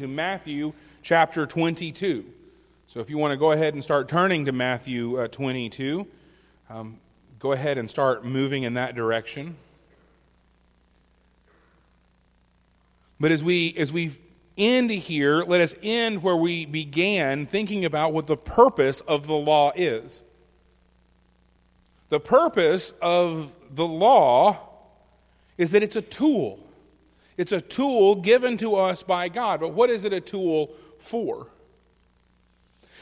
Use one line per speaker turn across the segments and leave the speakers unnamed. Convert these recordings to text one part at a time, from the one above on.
to Matthew chapter 22. So if you want to go ahead and start turning to Matthew uh, 22, um, go ahead and start moving in that direction. But as we as we end here, let us end where we began, thinking about what the purpose of the law is. The purpose of the law is that it's a tool. It's a tool given to us by God. But what is it a tool for?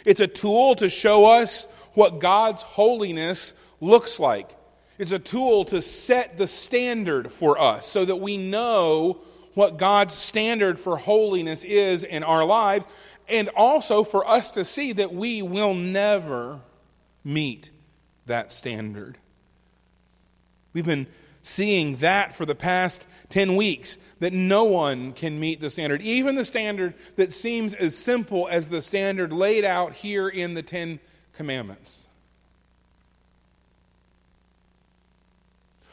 It's a tool to show us what God's holiness looks like. It's a tool to set the standard for us so that we know what God's standard for holiness is in our lives, and also for us to see that we will never meet that standard. We've been seeing that for the past 10 weeks that no one can meet the standard, even the standard that seems as simple as the standard laid out here in the Ten Commandments.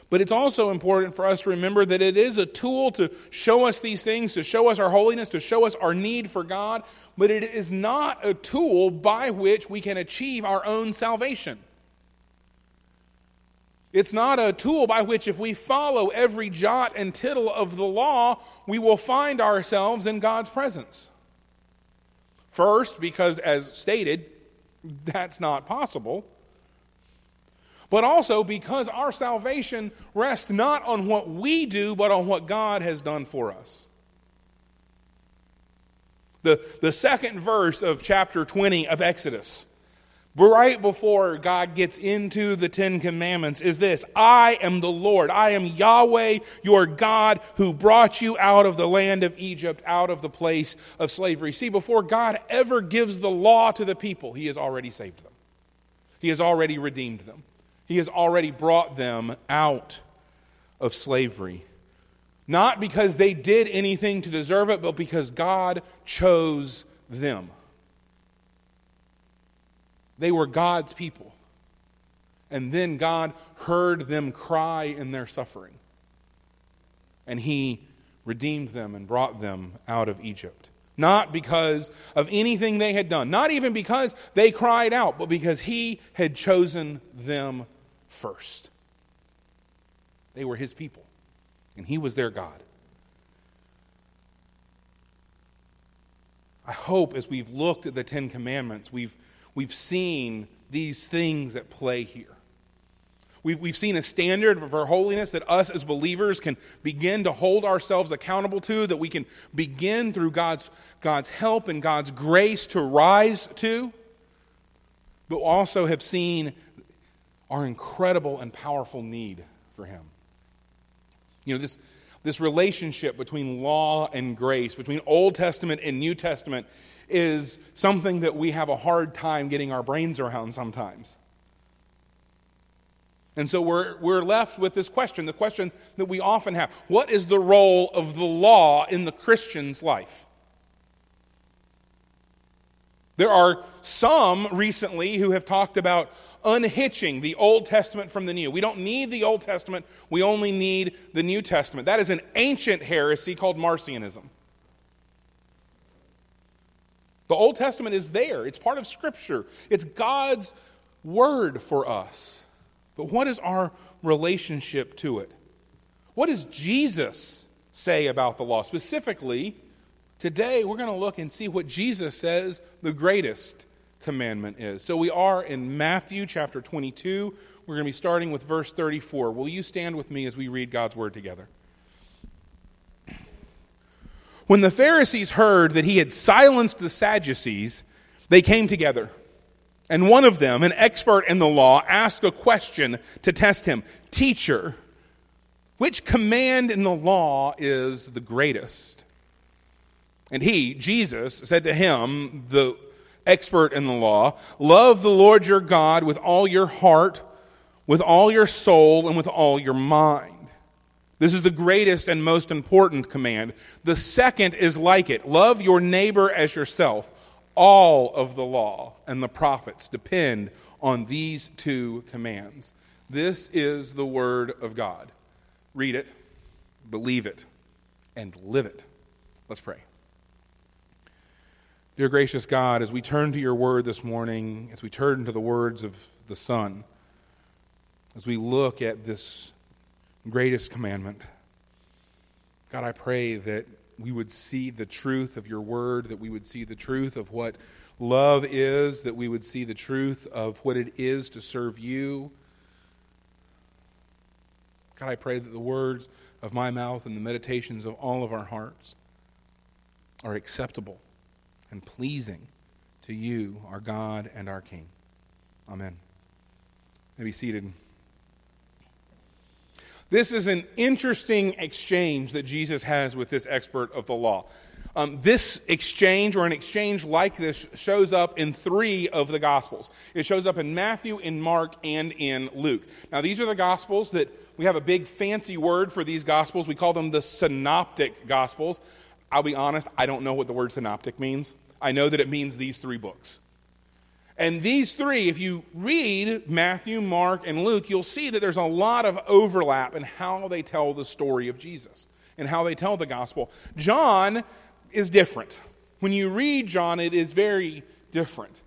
But it's also important for us to remember that it is a tool to show us these things, to show us our holiness, to show us our need for God, but it is not a tool by which we can achieve our own salvation. It's not a tool by which, if we follow every jot and tittle of the law, we will find ourselves in God's presence. First, because as stated, that's not possible but also because our salvation rests not on what we do, but on what God has done for us. The, the second verse of chapter 20 of Exodus, right before God gets into the Ten Commandments, is this I am the Lord. I am Yahweh, your God, who brought you out of the land of Egypt, out of the place of slavery. See, before God ever gives the law to the people, He has already saved them, He has already redeemed them. He has already brought them out of slavery. Not because they did anything to deserve it, but because God chose them. They were God's people. And then God heard them cry in their suffering. And He redeemed them and brought them out of Egypt. Not because of anything they had done, not even because they cried out, but because He had chosen them first. They were his people, and he was their God. I hope as we've looked at the Ten Commandments, we've, we've seen these things at play here. We've, we've seen a standard of our holiness that us as believers can begin to hold ourselves accountable to, that we can begin through God's, God's help and God's grace to rise to. But also have seen our incredible and powerful need for Him. You know, this, this relationship between law and grace, between Old Testament and New Testament, is something that we have a hard time getting our brains around sometimes. And so we're, we're left with this question the question that we often have What is the role of the law in the Christian's life? There are some recently who have talked about unhitching the Old Testament from the New. We don't need the Old Testament, we only need the New Testament. That is an ancient heresy called Marcionism. The Old Testament is there, it's part of Scripture, it's God's word for us. But what is our relationship to it? What does Jesus say about the law? Specifically, today we're going to look and see what Jesus says the greatest commandment is. So we are in Matthew chapter 22. We're going to be starting with verse 34. Will you stand with me as we read God's word together? When the Pharisees heard that he had silenced the Sadducees, they came together. And one of them, an expert in the law, asked a question to test him Teacher, which command in the law is the greatest? And he, Jesus, said to him, the expert in the law. Love the Lord your God with all your heart, with all your soul, and with all your mind. This is the greatest and most important command. The second is like it love your neighbor as yourself. All of the law and the prophets depend on these two commands. This is the Word of God. Read it, believe it, and live it. Let's pray. Dear gracious God, as we turn to your word this morning, as we turn to the words of the Son, as we look at this greatest commandment, God, I pray that we would see the truth of your word, that we would see the truth of what love is, that we would see the truth of what it is to serve you. God, I pray that the words of my mouth and the meditations of all of our hearts are acceptable and pleasing to you, our God and our King. Amen. May be seated. This is an interesting exchange that Jesus has with this expert of the law. Um, this exchange, or an exchange like this, shows up in three of the Gospels. It shows up in Matthew, in Mark, and in Luke. Now, these are the Gospels that we have a big fancy word for these Gospels. We call them the Synoptic Gospels. I'll be honest, I don't know what the word synoptic means. I know that it means these three books. And these three, if you read Matthew, Mark, and Luke, you'll see that there's a lot of overlap in how they tell the story of Jesus and how they tell the gospel. John is different. When you read John, it is very different.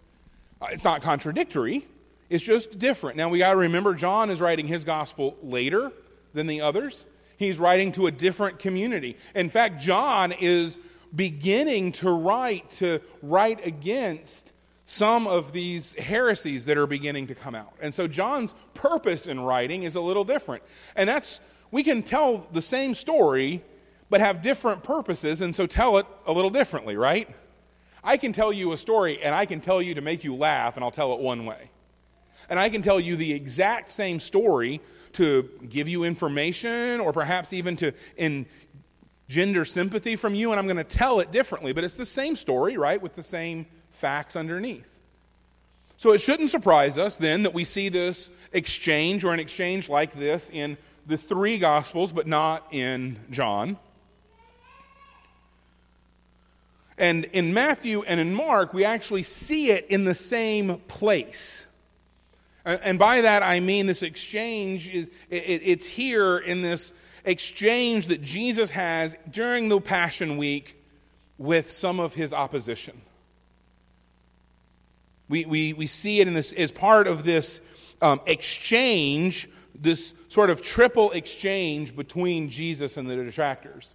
Uh, it's not contradictory, it's just different. Now, we got to remember, John is writing his gospel later than the others. He's writing to a different community. In fact, John is beginning to write to write against some of these heresies that are beginning to come out. And so John's purpose in writing is a little different. And that's, we can tell the same story, but have different purposes, and so tell it a little differently, right? I can tell you a story, and I can tell you to make you laugh, and I'll tell it one way. And I can tell you the exact same story to give you information, or perhaps even to engender sympathy from you, and I'm going to tell it differently. But it's the same story, right, with the same facts underneath. So it shouldn't surprise us then that we see this exchange or an exchange like this in the three Gospels, but not in John. And in Matthew and in Mark, we actually see it in the same place. And by that I mean this exchange is it's here in this exchange that Jesus has during the Passion Week with some of his opposition. We, we, we see it in this, as part of this um, exchange, this sort of triple exchange between Jesus and the detractors.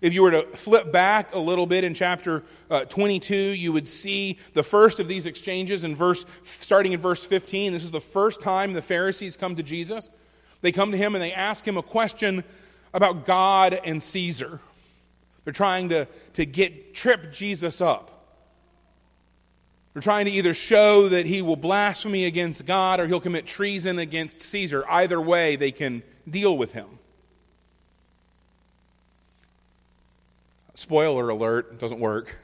If you were to flip back a little bit in chapter uh, 22, you would see the first of these exchanges in verse, starting in verse 15. This is the first time the Pharisees come to Jesus. They come to him and they ask him a question about God and Caesar. They're trying to, to get trip Jesus up. They're trying to either show that he will blaspheme against God or he'll commit treason against Caesar. Either way, they can deal with him. Spoiler alert, doesn't work.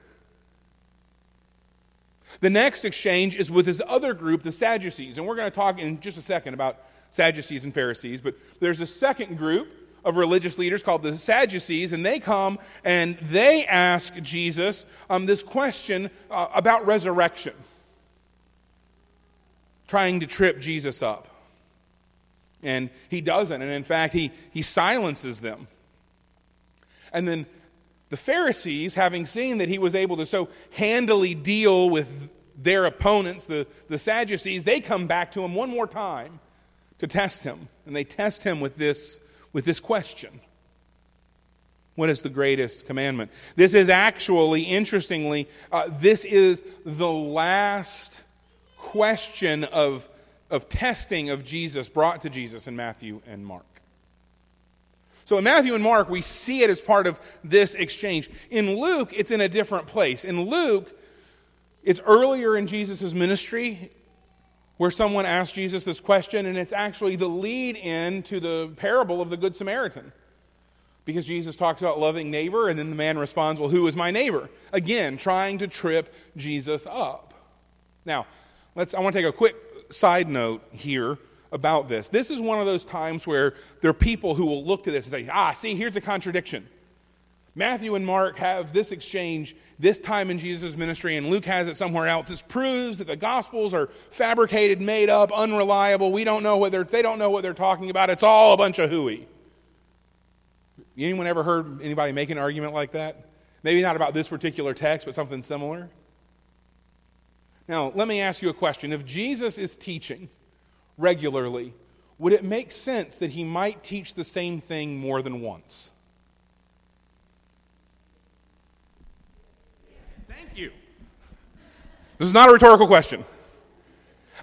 The next exchange is with his other group, the Sadducees. And we're going to talk in just a second about Sadducees and Pharisees. But there's a second group of religious leaders called the Sadducees, and they come and they ask Jesus um, this question uh, about resurrection, trying to trip Jesus up. And he doesn't, and in fact, he, he silences them. And then the Pharisees, having seen that he was able to so handily deal with their opponents, the, the Sadducees, they come back to him one more time to test him. And they test him with this with this question What is the greatest commandment? This is actually, interestingly, uh, this is the last question of, of testing of Jesus brought to Jesus in Matthew and Mark. So in Matthew and Mark, we see it as part of this exchange. In Luke, it's in a different place. In Luke, it's earlier in Jesus' ministry where someone asks Jesus this question, and it's actually the lead in to the parable of the Good Samaritan. Because Jesus talks about loving neighbor, and then the man responds, Well, who is my neighbor? Again, trying to trip Jesus up. Now, let's, I want to take a quick side note here about this. This is one of those times where there are people who will look to this and say, Ah, see, here's a contradiction. Matthew and Mark have this exchange this time in Jesus' ministry, and Luke has it somewhere else. This proves that the Gospels are fabricated, made up, unreliable. We don't know what they're, they don't know what they're talking about. It's all a bunch of hooey. Anyone ever heard anybody make an argument like that? Maybe not about this particular text, but something similar. Now, let me ask you a question. If Jesus is teaching regularly, would it make sense that he might teach the same thing more than once? Thank you. This is not a rhetorical question.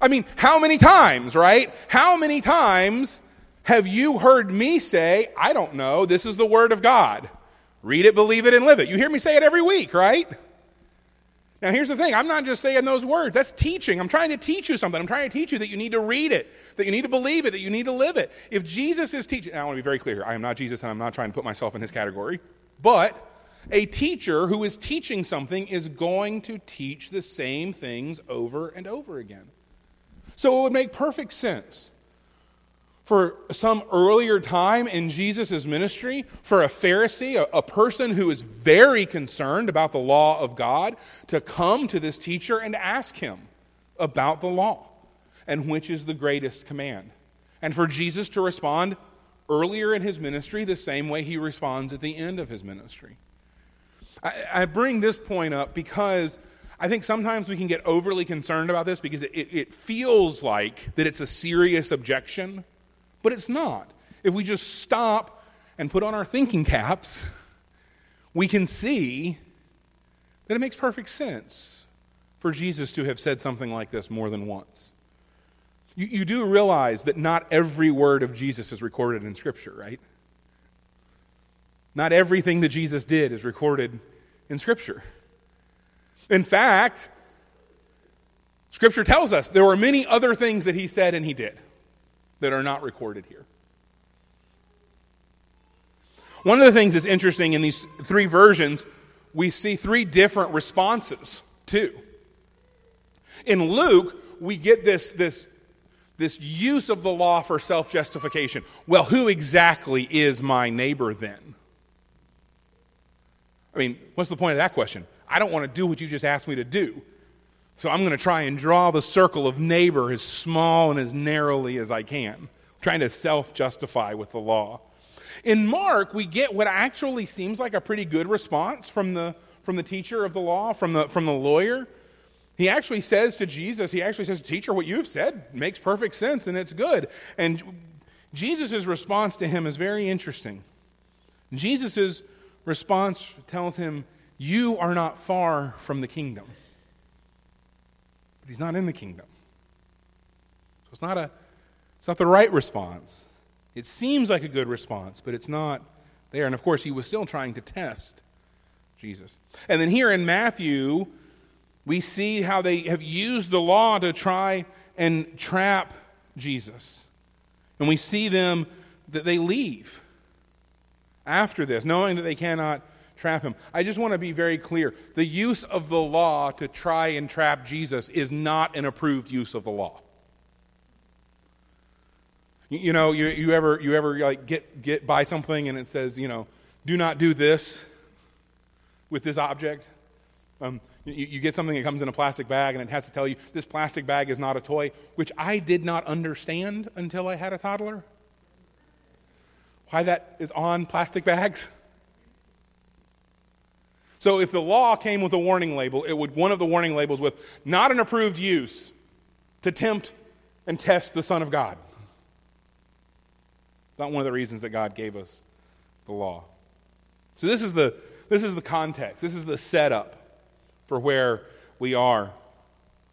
I mean, how many times, right? How many times have you heard me say, I don't know, this is the Word of God? Read it, believe it, and live it. You hear me say it every week, right? Now, here's the thing I'm not just saying those words. That's teaching. I'm trying to teach you something. I'm trying to teach you that you need to read it, that you need to believe it, that you need to live it. If Jesus is teaching, I want to be very clear. I am not Jesus, and I'm not trying to put myself in his category. But a teacher who is teaching something is going to teach the same things over and over again. So it would make perfect sense for some earlier time in Jesus' ministry, for a Pharisee, a, a, person who is very concerned about the law of God, to come to this teacher and ask him about the law and which is the greatest command. And for Jesus to respond earlier in his ministry the same way he responds at the end of his ministry. I, I bring this point up because I think sometimes we can get overly concerned about this because it, it feels like that it's a serious objection but it's not. If we just stop and put on our thinking caps, we can see that it makes perfect sense for Jesus to have said something like this more than once. You, you do realize that not every word of Jesus is recorded in Scripture, right? Not everything that Jesus did is recorded in Scripture. In fact, Scripture tells us there were many other things that he said and he did that are not recorded here. One of the things that's interesting in these three versions, we see three different responses, too. In Luke, we get this, this, this use of the law for self justification. Well, who exactly is my neighbor then? I mean, what's the point of that question? I don't want to do what you just asked me to do. So I'm going to try and draw the circle of neighbor as small and as narrowly as I can, trying to self justify with the law. In Mark, we get what actually seems like a pretty good response from the, from the teacher of the law, from the, from the lawyer. He actually says to Jesus, he actually says, Teacher, what you've said makes perfect sense and it's good. And Jesus' response to him is very interesting. Jesus' response tells him, You are not far from the kingdom but he's not in the kingdom. So it's not, a, it's not the right response. It seems like a good response, but it's not there. And of course, he was still trying to test Jesus. And then here in Matthew, we see how they have used the law to try and trap Jesus. And we see them that they leave after this, knowing that they cannot trap him. I just want to be very clear. The use of the law to try and trap Jesus is not an approved use of the law. You, you know, you, you ever, you ever like get, get by something and it says, you know, do not do this with this object? Um, you, you, get something that comes in a plastic bag and it has to tell you this plastic bag is not a toy, which I did not understand until I had a toddler. Why that is on plastic bags? So if the law came with a warning label, it would one of the warning labels with not an approved use to tempt and test the Son of God. It's not one of the reasons that God gave us the law. So this is the this is the context. This is the setup for where we are.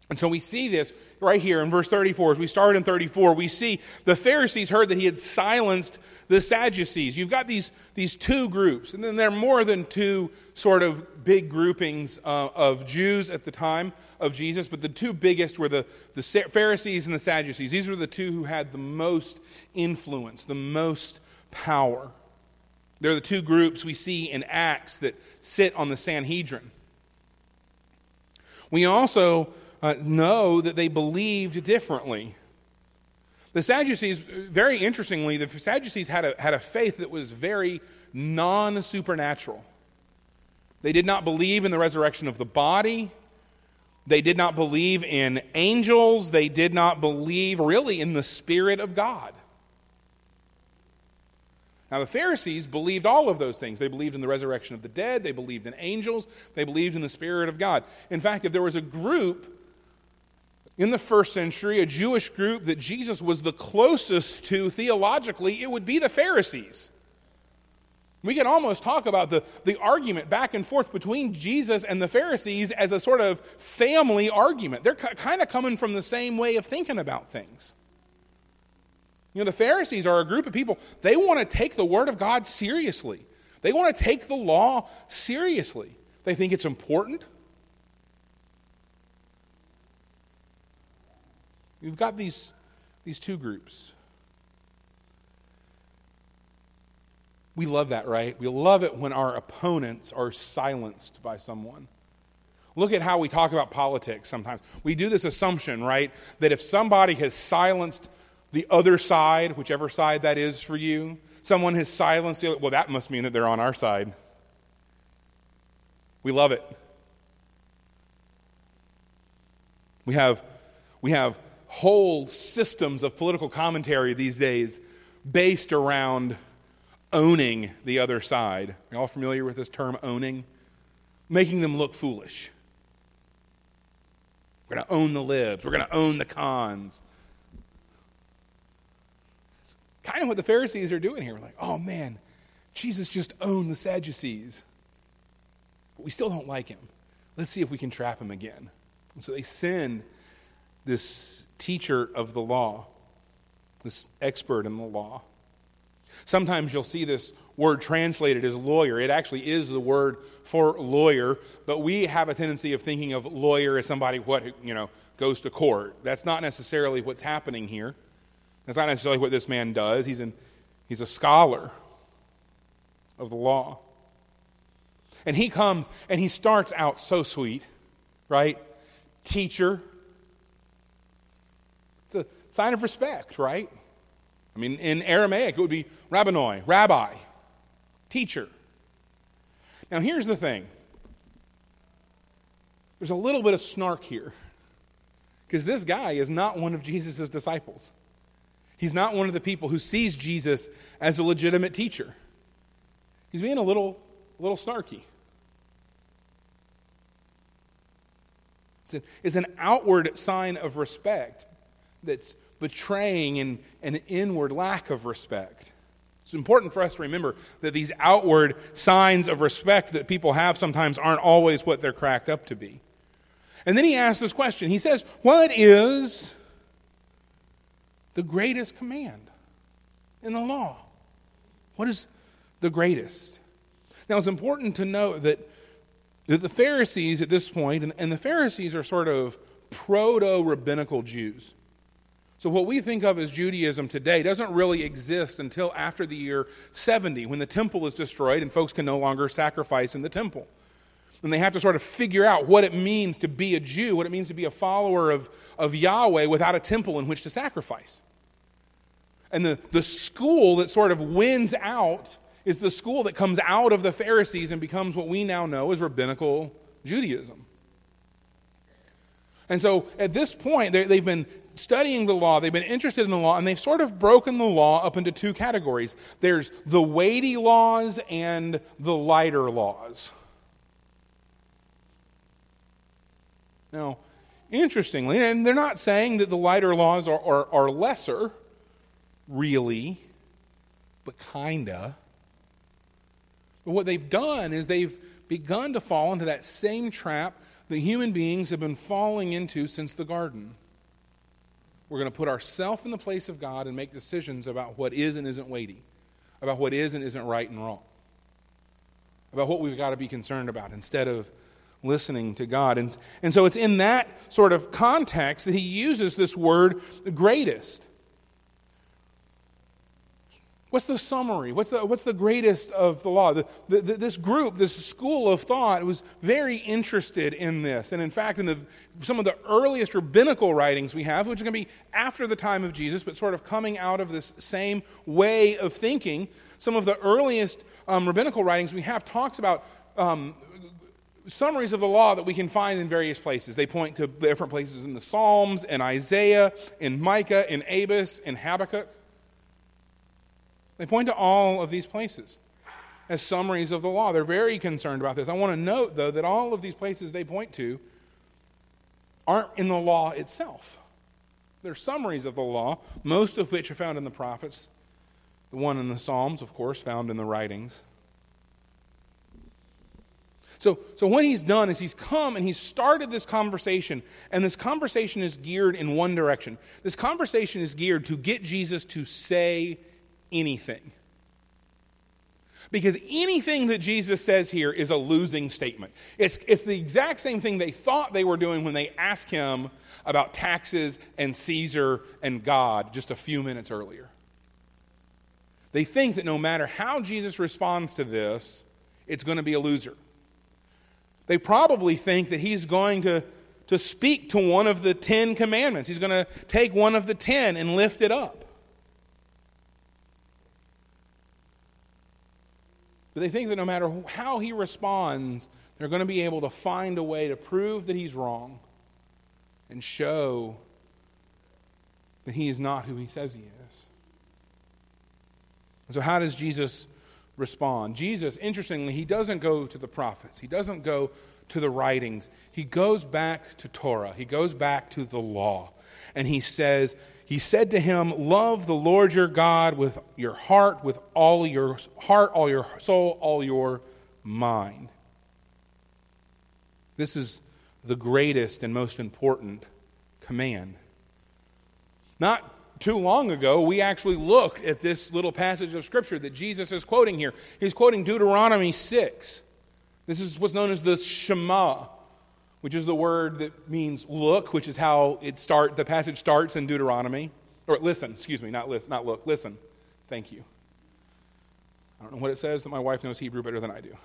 And so we see this right here in verse 34. As we start in 34, we see the Pharisees heard that he had silenced the Sadducees. You've got these, these two groups, and then there are more than two sort of big groupings uh, of Jews at the time of Jesus, but the two biggest were the, the Pharisees and the Sadducees. These were the two who had the most influence, the most power. They're the two groups we see in Acts that sit on the Sanhedrin. We also uh, know that they believed differently. The Sadducees, very interestingly, the Sadducees had a, had a faith that was very non supernatural. They did not believe in the resurrection of the body. They did not believe in angels. They did not believe really in the Spirit of God. Now, the Pharisees believed all of those things. They believed in the resurrection of the dead, they believed in angels, they believed in the Spirit of God. In fact, if there was a group in the first century, a Jewish group that Jesus was the closest to theologically, it would be the Pharisees. We can almost talk about the, the argument back and forth between Jesus and the Pharisees as a sort of family argument. They're kind of coming from the same way of thinking about things. You know, the Pharisees are a group of people, they want to take the Word of God seriously, they want to take the law seriously. They think it's important. You've got these, these two groups. We love that, right? We love it when our opponents are silenced by someone. Look at how we talk about politics sometimes. We do this assumption, right, that if somebody has silenced the other side, whichever side that is for you, someone has silenced the other, well, that must mean that they're on our side. We love it. We have, we have whole systems of political commentary these days based around owning the other side. Are you all familiar with this term, owning? Making them look foolish. We're going to own the libs. We're going to own the cons. Kind of what the Pharisees are doing here. We're like, oh man, Jesus just owned the Sadducees. But we still don't like him. Let's see if we can trap him again. And so they send this teacher of the law, this expert in the law. Sometimes you'll see this word translated as lawyer. It actually is the word for lawyer, but we have a tendency of thinking of lawyer as somebody what you know goes to court. That's not necessarily what's happening here. That's not necessarily what this man does. He's an, he's a scholar of the law. And he comes and he starts out so sweet, right? Teacher. It's a sign of respect, right? I mean, in Aramaic, it would be rabbinoi, rabbi, teacher. Now, here's the thing there's a little bit of snark here because this guy is not one of Jesus' disciples. He's not one of the people who sees Jesus as a legitimate teacher. He's being a little, little snarky. It's an outward sign of respect that's betraying an, an inward lack of respect. It's important for us to remember that these outward signs of respect that people have sometimes aren't always what they're cracked up to be. And then he asks this question. He says, What is the greatest command in the law? What is the greatest? Now, it's important to note that, that the Pharisees at this point, and, and the Pharisees are sort of proto rabbinical Jews. So, what we think of as Judaism today doesn't really exist until after the year 70, when the temple is destroyed and folks can no longer sacrifice in the temple. And they have to sort of figure out what it means to be a Jew, what it means to be a follower of, of Yahweh without a temple in which to sacrifice. And the, the school that sort of wins out is the school that comes out of the Pharisees and becomes what we now know as rabbinical Judaism. And so at this point, they've been studying the law, they've been interested in the law, and they've sort of broken the law up into two categories there's the weighty laws and the lighter laws. Now, interestingly, and they're not saying that the lighter laws are, are, are lesser, really, but kinda. But what they've done is they've begun to fall into that same trap that human beings have been falling into since the garden. We're going to put ourselves in the place of God and make decisions about what is and isn't weighty, about what is and isn't right and wrong, about what we've got to be concerned about instead of listening to God. And, and so it's in that sort of context that he uses this word greatest. What's the summary? What's the, what's the greatest of the law? The, the, this group, this school of thought, was very interested in this. And in fact, in the, some of the earliest rabbinical writings we have, which is going to be after the time of Jesus, but sort of coming out of this same way of thinking, some of the earliest um, rabbinical writings we have talks about um, summaries of the law that we can find in various places. They point to different places in the Psalms, in Isaiah, in Micah, in Amos, in Habakkuk. They point to all of these places as summaries of the law. They're very concerned about this. I want to note, though, that all of these places they point to aren't in the law itself. They're summaries of the law, most of which are found in the prophets. The one in the Psalms, of course, found in the writings. So, so what he's done is he's come and he's started this conversation, and this conversation is geared in one direction. This conversation is geared to get Jesus to say anything. Because anything that Jesus says here is a losing statement. It's, it's the exact same thing they thought they were doing when they asked him about taxes and Caesar and God just a few minutes earlier. They think that no matter how Jesus responds to this, it's going to be a loser. They probably think that he's going to, to speak to one of the Ten Commandments. He's going to take one of the ten and lift it up. But they think that no matter how he responds, they're going to be able to find a way to prove that he's wrong and show that he is not who he says he is. And so, how does Jesus respond. Jesus, interestingly, he doesn't go to the prophets, he doesn't go to the writings. He goes back to Torah, he goes back to the law. And he says, He said to him, Love the Lord your God with your heart, with all your heart, all your soul, all your mind. This is the greatest and most important command. Not too long ago, we actually looked at this little passage of Scripture that Jesus is quoting here. He's quoting Deuteronomy 6. This is what's known as the Shema, which is the word that means look, which is how it start, the passage starts in Deuteronomy. Or listen, excuse me, not listen, not look, listen. Thank you. I don't know what it says that my wife knows Hebrew better than I do.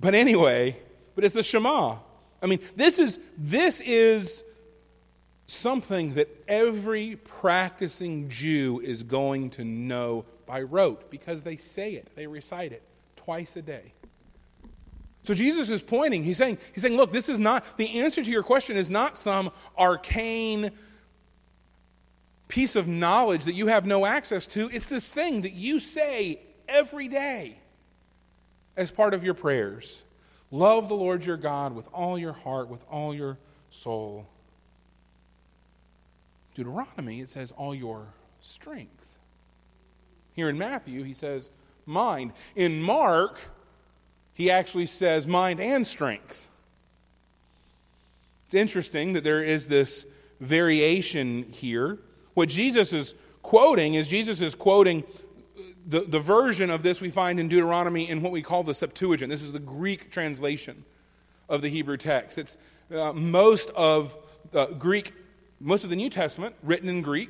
But anyway, but it's the Shema. I mean, this is this is something that every practicing Jew is going to know by rote because they say it, they recite it twice a day. So Jesus is pointing, he's saying, he's saying, look, this is not, the answer to your question is not some arcane piece of knowledge that you have no access to. It's this thing that you say every day as part of your prayers. Love the Lord your God with all your heart, with all your soul, Deuteronomy, it says, all your strength. Here in Matthew, he says, mind. In Mark, he actually says mind and strength. It's interesting that there is this variation here. What Jesus is quoting is Jesus is quoting the, the version of this we find in Deuteronomy in what we call the Septuagint. This is the Greek translation of the Hebrew text. It's uh, most of the Greek most of the New Testament written in Greek,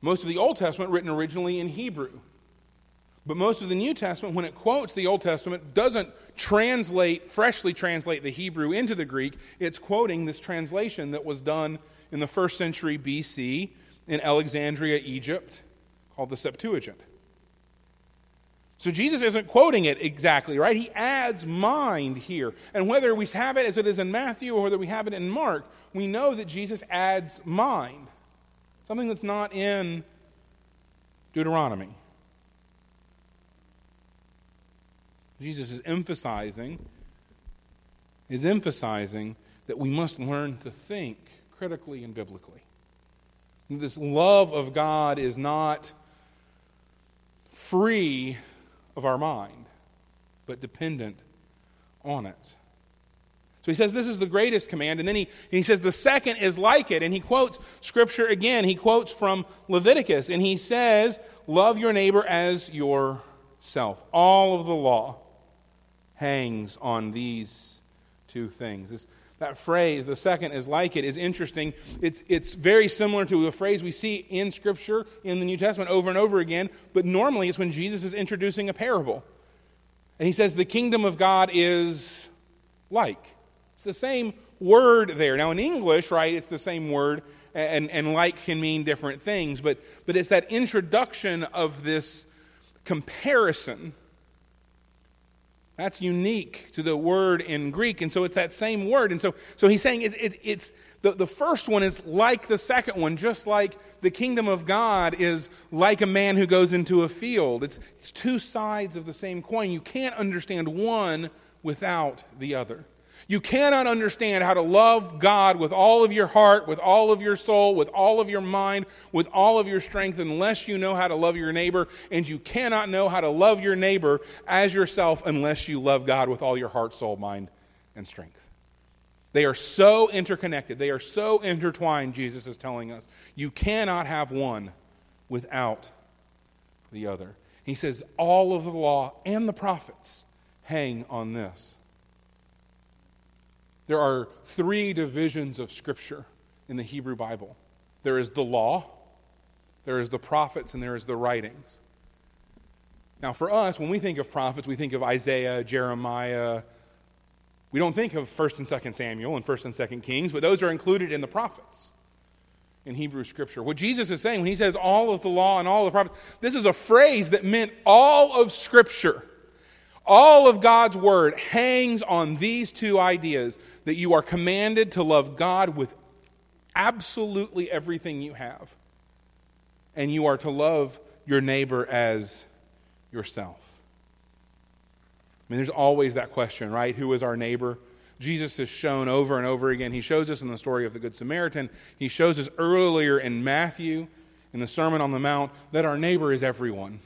most of the Old Testament written originally in Hebrew. But most of the New Testament, when it quotes the Old Testament, doesn't translate, freshly translate the Hebrew into the Greek. It's quoting this translation that was done in the first century BC in Alexandria, Egypt, called the Septuagint. So Jesus isn't quoting it exactly, right? He adds mind here. And whether we have it as it is in Matthew or whether we have it in Mark, we know that Jesus adds mind, something that's not in Deuteronomy. Jesus is emphasizing is emphasizing that we must learn to think critically and biblically. This love of God is not free of our mind, but dependent on it. So he says this is the greatest command, and then he, he says the second is like it, and he quotes scripture again. He quotes from Leviticus, and he says, Love your neighbor as yourself. All of the law hangs on these two things. This, that phrase, the second is like it, is interesting. It's, it's very similar to a phrase we see in Scripture in the New Testament over and over again, but normally it's when Jesus is introducing a parable. And he says, The kingdom of God is like. It's the same word there. Now, in English, right, it's the same word, and, and like can mean different things, but, but it's that introduction of this comparison that's unique to the word in Greek. And so it's that same word. And so, so he's saying it, it, it's the, the first one is like the second one, just like the kingdom of God is like a man who goes into a field. It's, it's two sides of the same coin. You can't understand one without the other. You cannot understand how to love God with all of your heart, with all of your soul, with all of your mind, with all of your strength, unless you know how to love your neighbor. And you cannot know how to love your neighbor as yourself unless you love God with all your heart, soul, mind, and strength. They are so interconnected. They are so intertwined, Jesus is telling us. You cannot have one without the other. He says all of the law and the prophets hang on this. There are three divisions of Scripture in the Hebrew Bible there is the law, there is the prophets, and there is the writings. Now, for us, when we think of prophets, we think of Isaiah, Jeremiah. We don't think of 1st and 2nd Samuel and 1st and 2nd Kings, but those are included in the prophets in Hebrew Scripture. What Jesus is saying when he says all of the law and all of the prophets, this is a phrase that meant all of Scripture. All of God's word hangs on these two ideas that you are commanded to love God with absolutely everything you have, and you are to love your neighbor as yourself. I mean, there's always that question, right? Who is our neighbor? Jesus has shown over and over again. He shows us in the story of the Good Samaritan. He shows us earlier in Matthew, in the Sermon on the Mount, that our neighbor is everyone.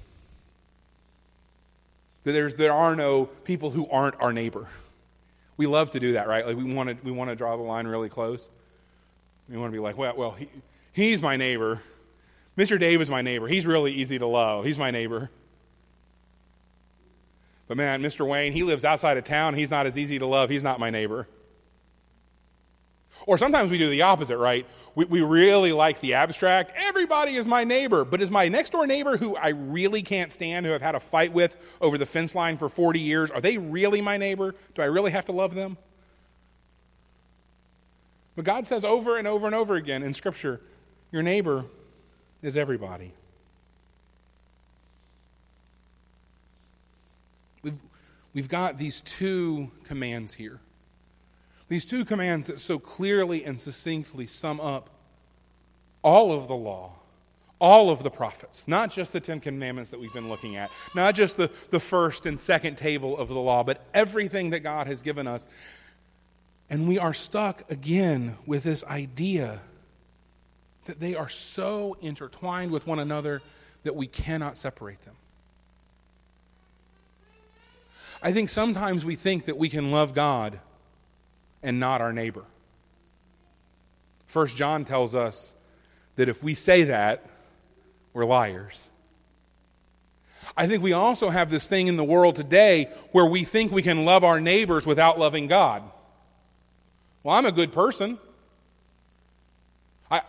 There's, there are no people who aren't our neighbor. We love to do that, right? Like we want to, we want to draw the line really close. We want to be like, well, well he, he's my neighbor. Mr. Dave is my neighbor. He's really easy to love. He's my neighbor. But man, Mr. Wayne, he lives outside of town. He's not as easy to love. He's not my neighbor. Or sometimes we do the opposite, right? We, we really like the abstract. Everybody is my neighbor. But is my next door neighbor who I really can't stand, who I've had a fight with over the fence line for 40 years, are they really my neighbor? Do I really have to love them? But God says over and over and over again in Scripture your neighbor is everybody. We've, we've got these two commands here. These two commands that so clearly and succinctly sum up all of the law, all of the prophets, not just the Ten Commandments that we've been looking at, not just the, the first and second table of the law, but everything that God has given us. And we are stuck again with this idea that they are so intertwined with one another that we cannot separate them. I think sometimes we think that we can love God and not our neighbor. First John tells us that if we say that, we're liars. I think we also have this thing in the world today where we think we can love our neighbors without loving God. Well, I'm a good person. I,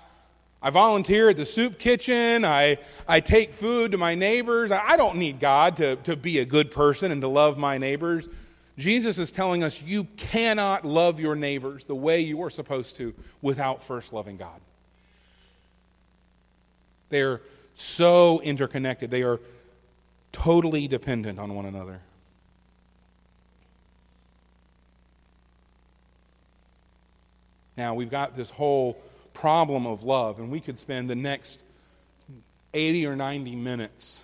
I volunteer at the soup kitchen. I, I take food to my neighbors. I, I don't need God to, to be a good person and to love my neighbors. Jesus is telling us you cannot love your neighbors the way you are supposed to without first loving God. They're so interconnected, they are totally dependent on one another. Now, we've got this whole problem of love, and we could spend the next 80 or 90 minutes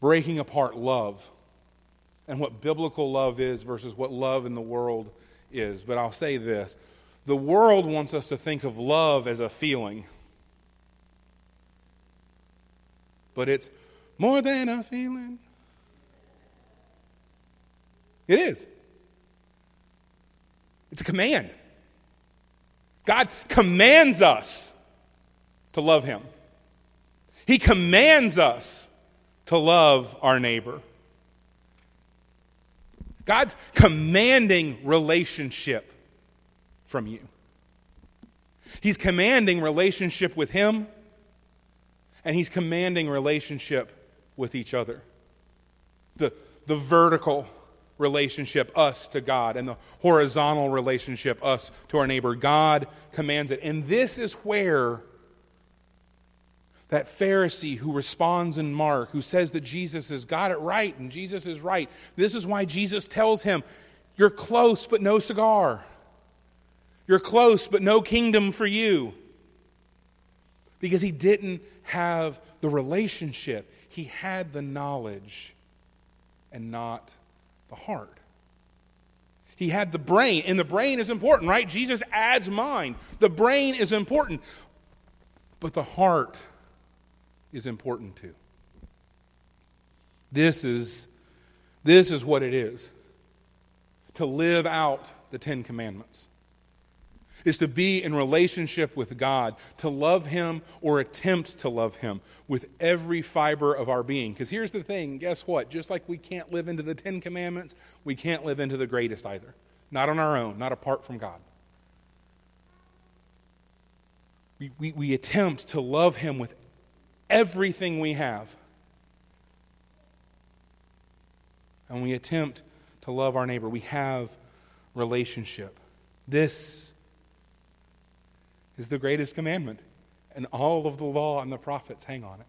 breaking apart love and what biblical love is versus what love in the world is. But I'll say this the world wants us to think of love as a feeling, but it's more than a feeling. It is. It's a command. God commands us to love Him. He commands us to love our neighbor. God's commanding relationship from you. He's commanding relationship with Him, and He's commanding relationship with each other. The, the vertical relationship, us to God, and the horizontal relationship, us to our neighbor. God commands it. And this is where that Pharisee who responds in Mark, who says that Jesus has got it right and Jesus is right. This is why Jesus tells him, You're close, but no cigar. You're close, but no kingdom for you. Because he didn't have the relationship, he had the knowledge and not the heart. He had the brain, and the brain is important, right? Jesus adds mind. The brain is important, but the heart is important too. This is, this is what it is to live out the Ten Commandments is to be in relationship with God, to love Him or attempt to love Him with every fiber of our being. Because here's the thing guess what? Just like we can't live into the Ten Commandments, we can't live into the greatest either. Not on our own, not apart from God. We, we, we attempt to love Him with everything we have. And we attempt to love our neighbor. We have relationship. This is the greatest commandment, and all of the law and the prophets hang on it.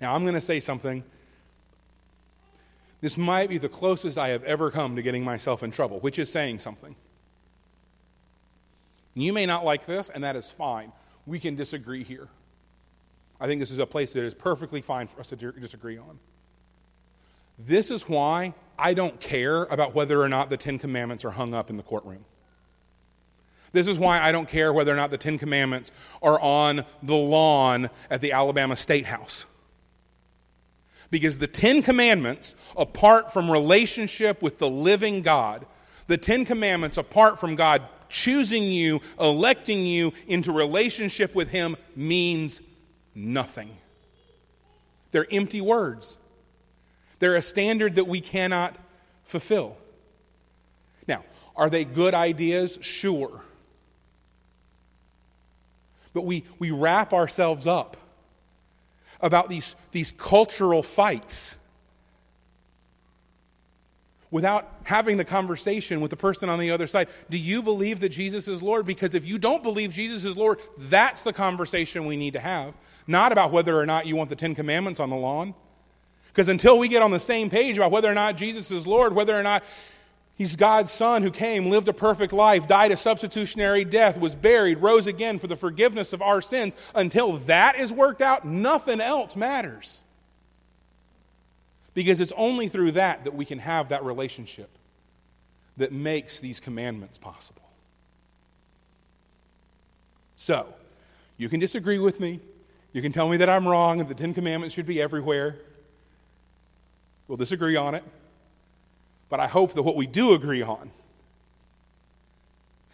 Now, I'm going to say something. This might be the closest I have ever come to getting myself in trouble, which is saying something. You may not like this, and that is fine. We can disagree here. I think this is a place that is perfectly fine for us to disagree on. This is why I don't care about whether or not the Ten Commandments are hung up in the courtroom. This is why I don't care whether or not the Ten Commandments are on the lawn at the Alabama State House. Because the Ten Commandments, apart from relationship with the living God, the Ten Commandments, apart from God choosing you, electing you into relationship with Him, means nothing. They're empty words. They're a standard that we cannot fulfill. Now, are they good ideas? Sure. But we, we wrap ourselves up about these, these cultural fights without having the conversation with the person on the other side. Do you believe that Jesus is Lord? Because if you don't believe Jesus is Lord, that's the conversation we need to have, not about whether or not you want the Ten Commandments on the lawn. Because until we get on the same page about whether or not Jesus is Lord, whether or not He's God's Son who came, lived a perfect life, died a substitutionary death, was buried, rose again for the forgiveness of our sins. Until that is worked out, nothing else matters. Because it's only through that that we can have that relationship that makes these commandments possible. So, you can disagree with me. You can tell me that I'm wrong and the Ten Commandments should be everywhere. We'll disagree on it. But I hope that what we do agree on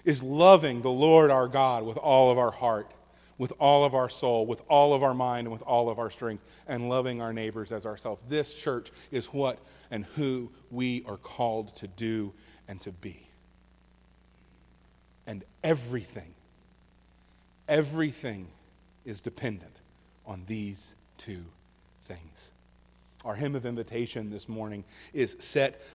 is loving the Lord our God with all of our heart, with all of our soul, with all of our mind, and with all of our strength, and loving our neighbors as ourselves. This church is what and who we are called to do and to be. And everything, everything is dependent on these two things. Our hymn of invitation this morning is set